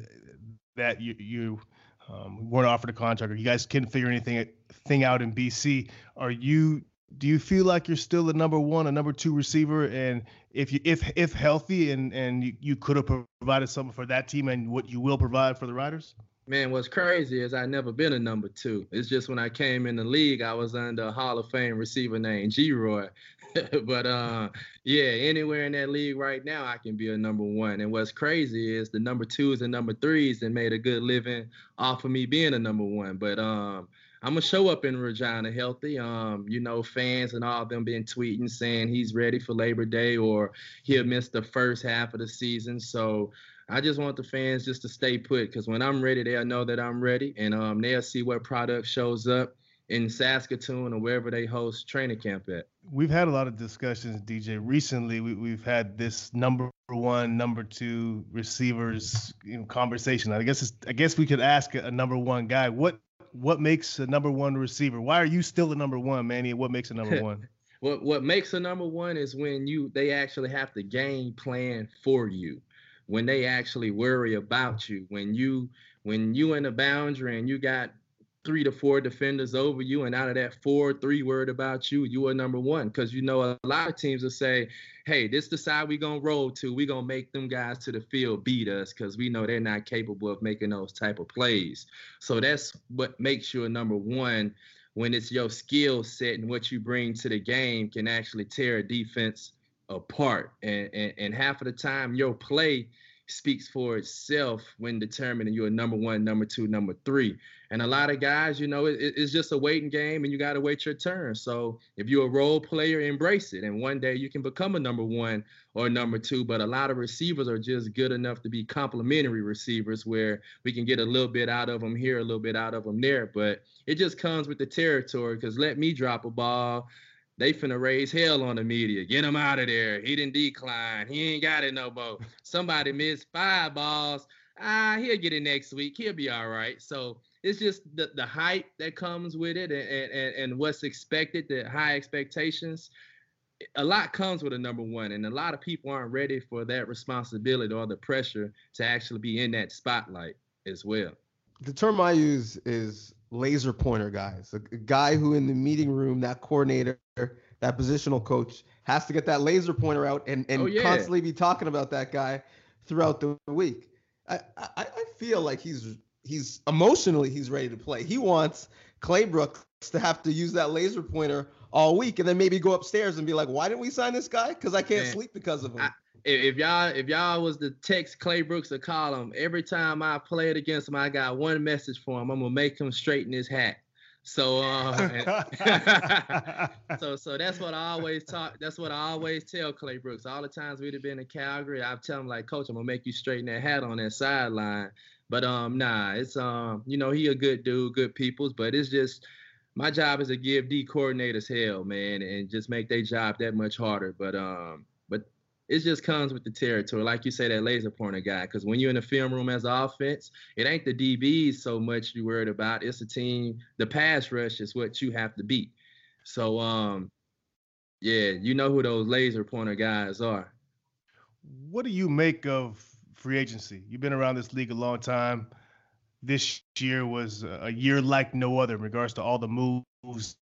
that you you um, weren't offered a contract or you guys couldn't figure anything thing out in bc are you do you feel like you're still the number one a number two receiver and if you if if healthy and and you, you could have provided something for that team and what you will provide for the riders man what's crazy is i never been a number two it's just when i came in the league i was under a hall of fame receiver named Geroy [LAUGHS] but uh, yeah, anywhere in that league right now, I can be a number one. And what's crazy is the number twos and number threes and made a good living off of me being a number one. But um, I'm gonna show up in Regina healthy. Um, you know, fans and all of them been tweeting saying he's ready for Labor Day or he'll miss the first half of the season. So I just want the fans just to stay put because when I'm ready, they'll know that I'm ready and um, they'll see what product shows up in Saskatoon or wherever they host training camp at. We've had a lot of discussions, DJ. Recently, we, have had this number one, number two receivers you know, conversation. I guess I guess we could ask a, a number one guy what what makes a number one receiver? Why are you still a number one, Manny? What makes a number [LAUGHS] one? what what makes a number one is when you they actually have to game plan for you when they actually worry about you when you when you in a boundary and you got three to four defenders over you, and out of that four, three worried about you, you are number one. Because you know a lot of teams will say, "Hey, this the side we gonna roll to. We gonna make them guys to the field beat us because we know they're not capable of making those type of plays." So that's what makes you a number one when it's your skill set and what you bring to the game can actually tear a defense apart. And, and, and half of the time, your play speaks for itself when determining you're number one, number two, number three. And a lot of guys, you know, it, it's just a waiting game and you got to wait your turn. So if you're a role player, embrace it. And one day you can become a number one or number two. But a lot of receivers are just good enough to be complementary receivers where we can get a little bit out of them here, a little bit out of them there. But it just comes with the territory because let me drop a ball they finna raise hell on the media. Get him out of there. He didn't decline. He ain't got it no more. Somebody missed five balls. Ah, he'll get it next week. He'll be all right. So it's just the, the hype that comes with it and, and, and what's expected, the high expectations. A lot comes with a number one, and a lot of people aren't ready for that responsibility or the pressure to actually be in that spotlight as well. The term I use is laser pointer guys, a, a guy who in the meeting room, that coordinator, that positional coach has to get that laser pointer out and, and oh, yeah. constantly be talking about that guy throughout the week. I, I, I feel like he's he's emotionally he's ready to play. He wants Claybrooks to have to use that laser pointer all week and then maybe go upstairs and be like, why didn't we sign this guy? Because I can't Man, sleep because of him. I, if y'all if y'all was to text Claybrooks or call him every time I played against him, I got one message for him. I'm gonna make him straighten his hat. So uh, [LAUGHS] so so that's what I always talk. That's what I always tell Claybrooks. All the times we'd have been in Calgary, I've tell him like, Coach, I'm gonna make you straighten that hat on that sideline. But um, nah, it's um, you know, he a good dude, good peoples, but it's just my job is to give D coordinators hell, man, and just make their job that much harder. But um, but it just comes with the territory. Like you say, that laser pointer guy. Because when you're in the film room as offense, it ain't the DBs so much you worried about. It's the team. The pass rush is what you have to beat. So, um, yeah, you know who those laser pointer guys are. What do you make of free agency? You've been around this league a long time. This year was a year like no other in regards to all the moves.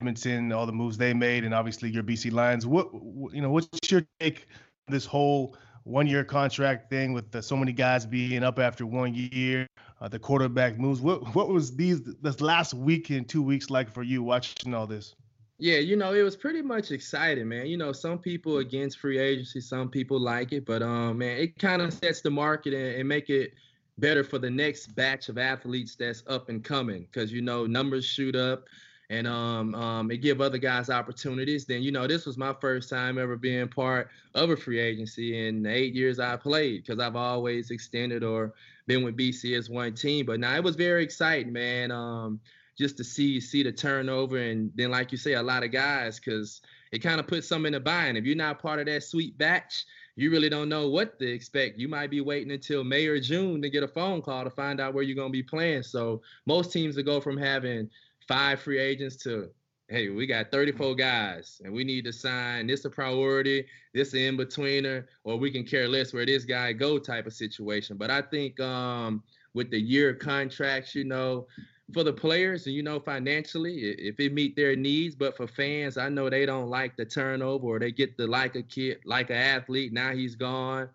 Edmonton, all the moves they made, and obviously your BC Lions. What you know, what's your take this whole one-year contract thing with the, so many guys being up after one year, uh, the quarterback moves? What what was these this last week and two weeks like for you watching all this? Yeah, you know, it was pretty much exciting, man. You know, some people against free agency, some people like it, but um, man, it kind of sets the market and, and make it better for the next batch of athletes that's up and coming because you know numbers shoot up and um, um, it give other guys opportunities. Then you know this was my first time ever being part of a free agency in the eight years I played because I've always extended or been with BC as one team. But now it was very exciting, man. Um, just to see see the turnover and then like you say a lot of guys because it kind of puts some in the bind. If you're not part of that sweet batch, you really don't know what to expect. You might be waiting until May or June to get a phone call to find out where you're going to be playing. So most teams will go from having five free agents to hey, we got 34 guys and we need to sign this a priority, this an in-betweener, or we can care less where this guy go type of situation. But I think um, with the year contracts, you know, for the players and you know financially if it meet their needs but for fans i know they don't like the turnover or they get the like a kid like an athlete now he's gone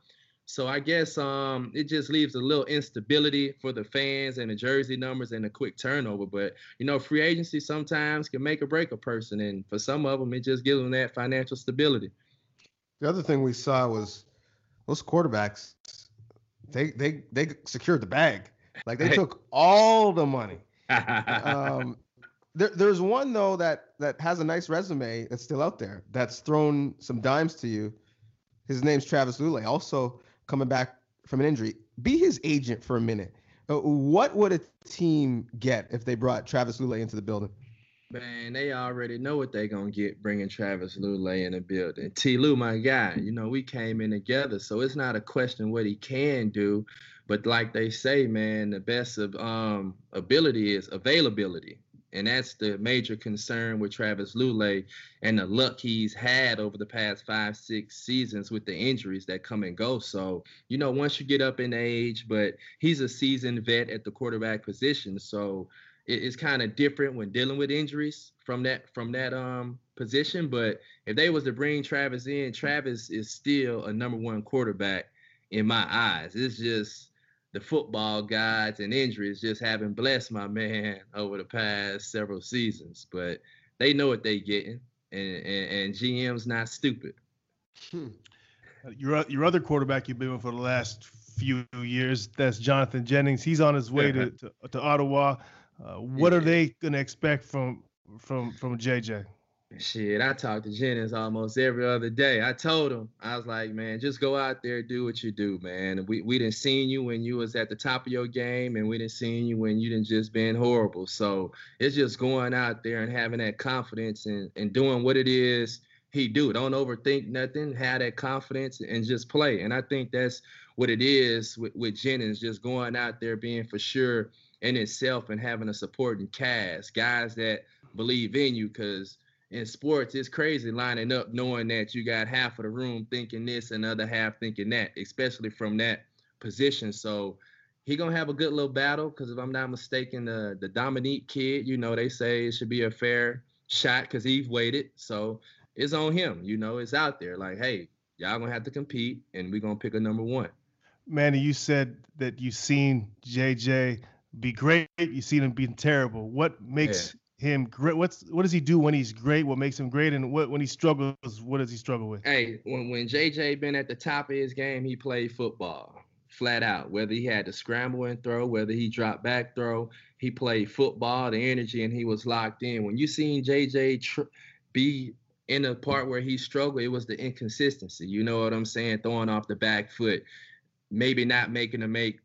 so I guess um, it just leaves a little instability for the fans and the jersey numbers and the quick turnover. But you know, free agency sometimes can make or break a person, and for some of them, it just gives them that financial stability. The other thing we saw was those quarterbacks. They they they secured the bag. Like they took all the money. Um, there, there's one though that that has a nice resume that's still out there. That's thrown some dimes to you. His name's Travis Lulay. Also coming back from an injury. Be his agent for a minute. Uh, what would a team get if they brought Travis Lulay into the building? Man, they already know what they're gonna get bringing Travis Lulay in the building. T. Lou, my guy, you know we came in together, so it's not a question what he can do, but like they say, man, the best of um ability is availability. And that's the major concern with Travis Lulay and the luck he's had over the past five, six seasons with the injuries that come and go. So, you know, once you get up in age, but he's a seasoned vet at the quarterback position. So it's kind of different when dealing with injuries from that from that um position. But if they was to bring Travis in, Travis is still a number one quarterback in my eyes. It's just the football gods and injuries just haven't blessed my man over the past several seasons. But they know what they're getting, and, and, and GM's not stupid. Hmm. Your your other quarterback you've been with for the last few years, that's Jonathan Jennings. He's on his way to, [LAUGHS] to, to Ottawa. Uh, what yeah. are they going to expect from from from JJ? Shit, I talk to Jennings almost every other day. I told him, I was like, man, just go out there, do what you do, man. We we didn't seen you when you was at the top of your game, and we didn't seen you when you didn't just been horrible. So it's just going out there and having that confidence and, and doing what it is he do. Don't overthink nothing. Have that confidence and just play. And I think that's what it is with, with Jennings, just going out there being for sure in itself and having a supporting cast, guys that believe in you, because – in sports, it's crazy lining up knowing that you got half of the room thinking this and the other half thinking that, especially from that position. So he gonna have a good little battle because if I'm not mistaken, the the Dominique kid, you know, they say it should be a fair shot because he's waited. So it's on him. You know, it's out there. Like, hey, y'all gonna have to compete, and we're gonna pick a number one. Manny, you said that you seen JJ be great. You seen him being terrible. What makes him great? What's what does he do when he's great? What makes him great? And what when he struggles, what does he struggle with? Hey, when when JJ been at the top of his game, he played football flat out. Whether he had to scramble and throw, whether he dropped back throw, he played football. The energy and he was locked in. When you seen JJ tr- be in the part where he struggled, it was the inconsistency. You know what I'm saying? Throwing off the back foot, maybe not making a make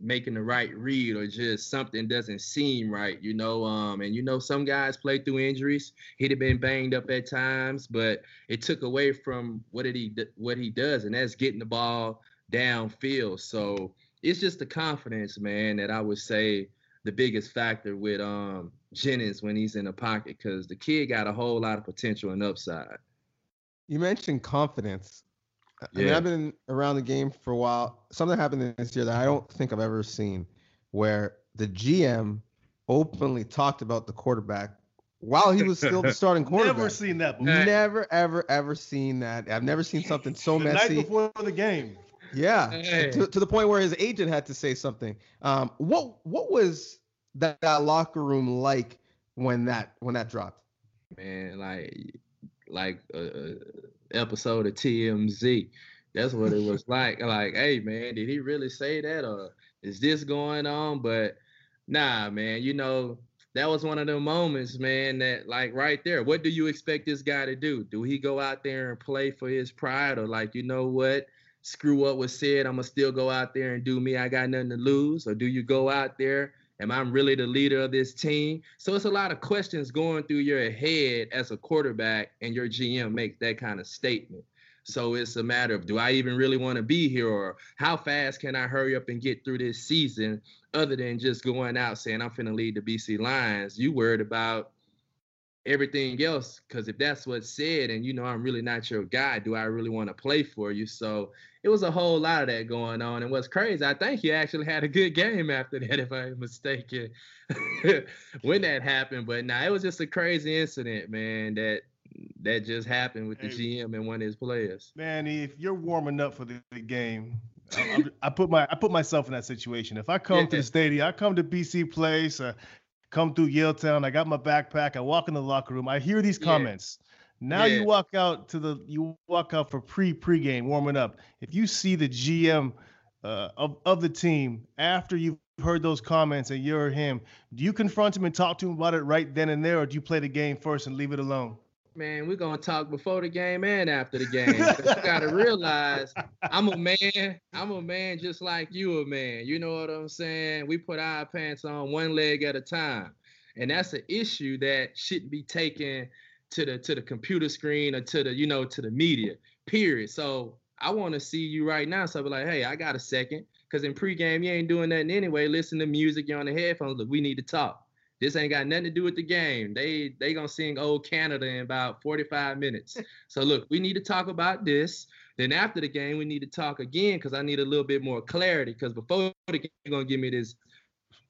making the right read or just something doesn't seem right, you know. Um, and you know, some guys play through injuries. He'd have been banged up at times, but it took away from what did he what he does, and that's getting the ball downfield. So it's just the confidence, man, that I would say the biggest factor with um Jennings when he's in the pocket because the kid got a whole lot of potential and upside. You mentioned confidence. I yeah. mean, I've been around the game for a while. Something happened this year that I don't think I've ever seen, where the GM openly talked about the quarterback while he was still the [LAUGHS] starting quarterback. Never seen that. Before. Never, ever, ever seen that. I've never seen something so [LAUGHS] the messy. Night before the game. Yeah, hey. to, to, the point where his agent had to say something. Um, what what was that, that locker room like when that when that dropped? Man, like like uh, uh episode of TMZ. That's what it was like. Like, hey man, did he really say that or is this going on? But nah, man, you know, that was one of the moments, man, that like right there, what do you expect this guy to do? Do he go out there and play for his pride or like, you know what? Screw what was said. I'm gonna still go out there and do me. I got nothing to lose. Or do you go out there Am I really the leader of this team? So it's a lot of questions going through your head as a quarterback, and your GM makes that kind of statement. So it's a matter of do I even really want to be here, or how fast can I hurry up and get through this season, other than just going out saying I'm finna lead the BC Lions? You worried about everything else because if that's what's said and you know i'm really not your guy do i really want to play for you so it was a whole lot of that going on and what's crazy i think he actually had a good game after that [LAUGHS] if i'm mistaken [LAUGHS] when that happened but now nah, it was just a crazy incident man that that just happened with the hey, gm and one of his players man if you're warming up for the, the game I, I, put my I put myself in that situation. If I come yeah. to the stadium, I come to BC Place, uh, come through Yaletown. I got my backpack. I walk in the locker room. I hear these comments. Yeah. Now yeah. you walk out to the you walk out for pre pregame warming up. If you see the GM uh, of of the team after you've heard those comments and you're him, do you confront him and talk to him about it right then and there, or do you play the game first and leave it alone? Man, we're gonna talk before the game and after the game. you gotta realize I'm a man. I'm a man just like you a man. You know what I'm saying? We put our pants on one leg at a time. And that's an issue that shouldn't be taken to the to the computer screen or to the you know to the media. Period. So I want to see you right now. So I'll be like, hey, I got a second. Cause in pregame you ain't doing nothing anyway. Listen to music, you're on the headphones. Look, we need to talk. This ain't got nothing to do with the game. They they gonna sing old Canada in about 45 minutes. [LAUGHS] so look, we need to talk about this. Then after the game, we need to talk again because I need a little bit more clarity. Because before the game, you're gonna give me this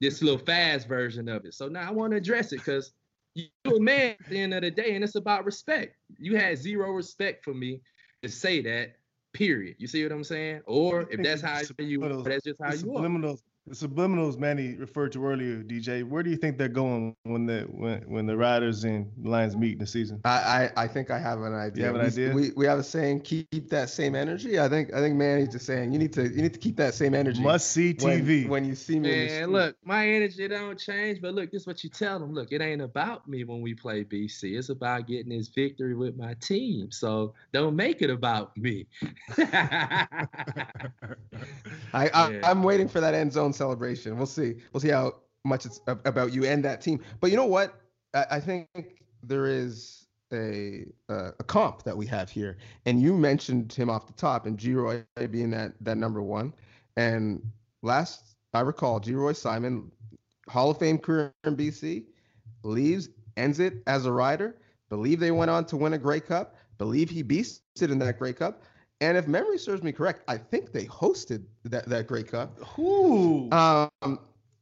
this little fast version of it. So now I want to address it because you're a man at the end of the day, and it's about respect. You had zero respect for me to say that. Period. You see what I'm saying? Or if that's how you, that's just how you are. The subliminals Manny referred to earlier, DJ. Where do you think they're going when the when when the Riders and Lions meet in the season? I I, I think I have an idea. You have an we, idea? We, we have a saying, keep that same energy. I think I think Manny's just saying you need to you need to keep that same energy. Must see TV. When, when you see me. Man, look, my energy don't change, but look, this is what you tell them. Look, it ain't about me when we play BC. It's about getting this victory with my team. So don't make it about me. [LAUGHS] I, I yeah. I'm waiting for that end zone celebration. We'll see. We'll see how much it's about you and that team. But you know what? I, I think there is a uh, a comp that we have here, and you mentioned him off the top, and Geroy being that that number one. And last I recall, Geroy Simon, Hall of Fame career in BC, leaves, ends it as a rider. Believe they went on to win a Grey Cup. Believe he beasted in that Grey Cup. And if memory serves me correct, I think they hosted that, that Grey Cup. Ooh. Um,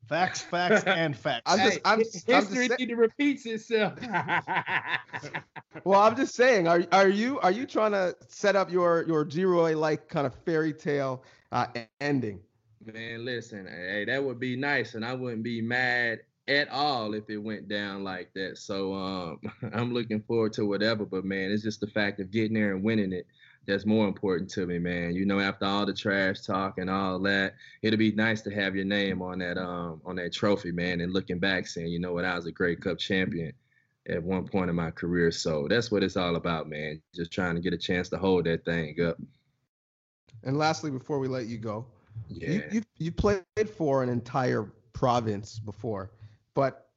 facts, [LAUGHS] facts, and facts. I'm just, I'm, history I'm just need to repeats itself. [LAUGHS] well, I'm just saying, are are you are you trying to set up your your Geroy like kind of fairy tale uh, ending? Man, listen, hey, that would be nice, and I wouldn't be mad at all if it went down like that. So um, [LAUGHS] I'm looking forward to whatever. But man, it's just the fact of getting there and winning it that's more important to me, man. You know, after all the trash talk and all that, it'll be nice to have your name on that um on that trophy, man. And looking back, saying, you know what, I was a Grey Cup champion at one point in my career. So that's what it's all about, man. Just trying to get a chance to hold that thing up. And lastly, before we let you go, yeah. you you, you played for an entire province before, but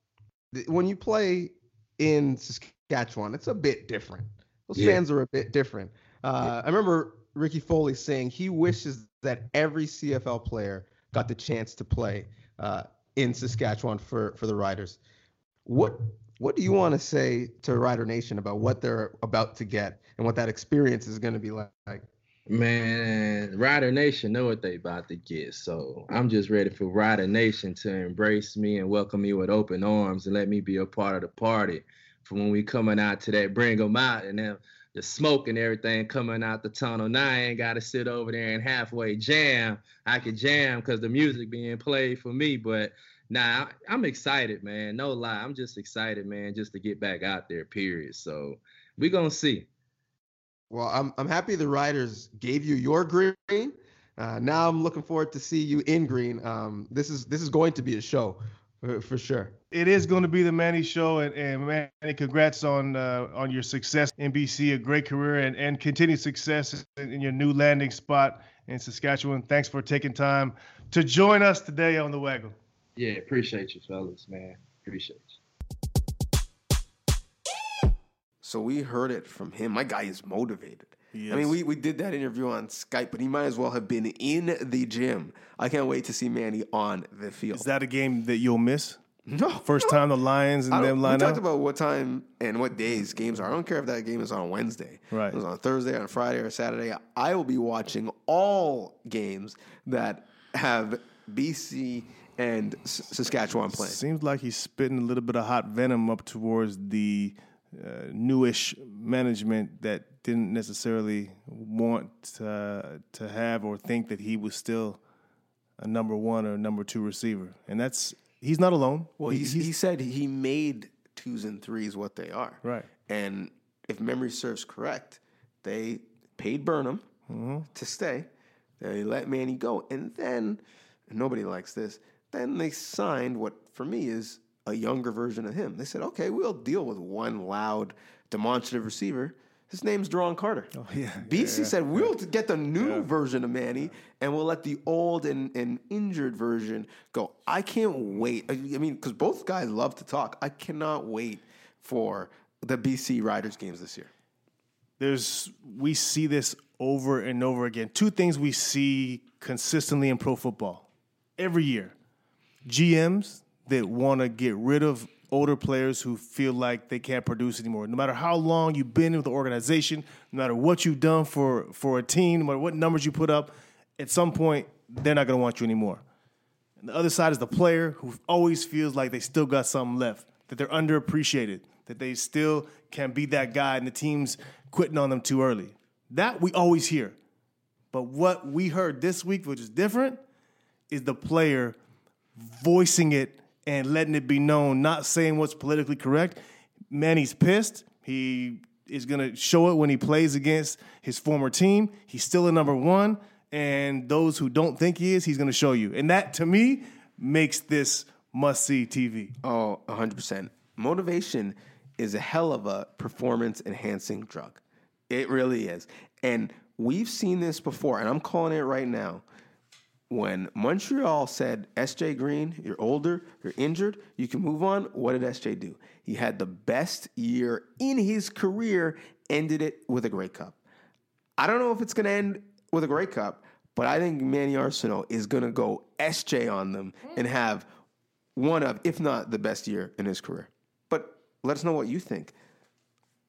when you play in Saskatchewan, it's a bit different. Those yeah. fans are a bit different. Uh, I remember Ricky Foley saying he wishes that every CFL player got the chance to play uh, in Saskatchewan for for the Riders. What what do you want to say to Rider Nation about what they're about to get and what that experience is going to be like? Man, Rider Nation know what they about to get. So I'm just ready for Rider Nation to embrace me and welcome me with open arms and let me be a part of the party. For when we coming out to that, bring them out and then the smoke and everything coming out the tunnel. Now I ain't got to sit over there and halfway jam. I could jam because the music being played for me. But nah, I'm excited, man. No lie, I'm just excited, man, just to get back out there. Period. So we gonna see. Well, I'm I'm happy the Riders gave you your green. Uh, now I'm looking forward to see you in green. Um, this is this is going to be a show for, for sure. It is going to be the Manny Show, and, and Manny, congrats on uh, on your success NBC, a great career, and, and continued success in, in your new landing spot in Saskatchewan. Thanks for taking time to join us today on the Waggle. Yeah, appreciate you, fellas, man. Appreciate you. So we heard it from him. My guy is motivated. I mean, we, we did that interview on Skype, but he might as well have been in the gym. I can't wait to see Manny on the field. Is that a game that you'll miss? No. First time the Lions and them line we up. talked about what time and what days games are. I don't care if that game is on Wednesday. Right. It was on Thursday, on Friday, or Saturday. I will be watching all games that have BC and S- Saskatchewan playing. Seems like he's spitting a little bit of hot venom up towards the uh, newish management that didn't necessarily want to, to have or think that he was still a number one or number two receiver, and that's he's not alone. Well, he, he said he made twos and threes what they are, right? And if memory serves correct, they paid Burnham mm-hmm. to stay. They let Manny go, and then and nobody likes this. Then they signed what for me is a younger version of him. They said, "Okay, we'll deal with one loud, demonstrative receiver." His name's Duron Carter. Oh, yeah. BC [LAUGHS] yeah, yeah, said, we'll yeah. get the new version of Manny and we'll let the old and, and injured version go. I can't wait. I mean, because both guys love to talk. I cannot wait for the BC Riders games this year. There's we see this over and over again. Two things we see consistently in pro football every year. GMs that want to get rid of older players who feel like they can't produce anymore. No matter how long you've been with the organization, no matter what you've done for for a team, no matter what numbers you put up, at some point they're not going to want you anymore. And the other side is the player who always feels like they still got something left, that they're underappreciated, that they still can be that guy and the team's quitting on them too early. That we always hear. But what we heard this week, which is different, is the player voicing it and letting it be known, not saying what's politically correct. Man, he's pissed. He is going to show it when he plays against his former team. He's still a number one. And those who don't think he is, he's going to show you. And that, to me, makes this must see TV. Oh, 100%. Motivation is a hell of a performance enhancing drug. It really is. And we've seen this before, and I'm calling it right now. When Montreal said, SJ Green, you're older, you're injured, you can move on, what did SJ do? He had the best year in his career, ended it with a Grey Cup. I don't know if it's going to end with a Grey Cup, but I think Manny Arceneaux is going to go SJ on them and have one of, if not the best year in his career. But let us know what you think.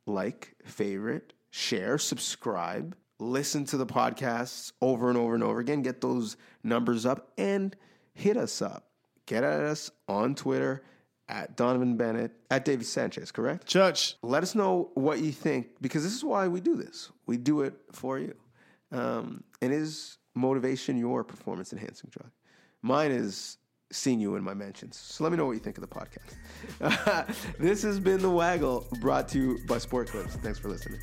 Like, favorite, share, subscribe, listen to the podcasts over and over and over again, get those numbers up, and hit us up. Get at us on Twitter at Donnovan Bennett, at Davis Sanchez, correct? Church, Let us know what you think because this is why we do this. We do it for you. Um, and is motivation your performance enhancing drug? Mine is seeing you in my mentions. So let me know what you think of the podcast. [LAUGHS] this has been The Waggle brought to you by Sport Clips. Thanks for listening.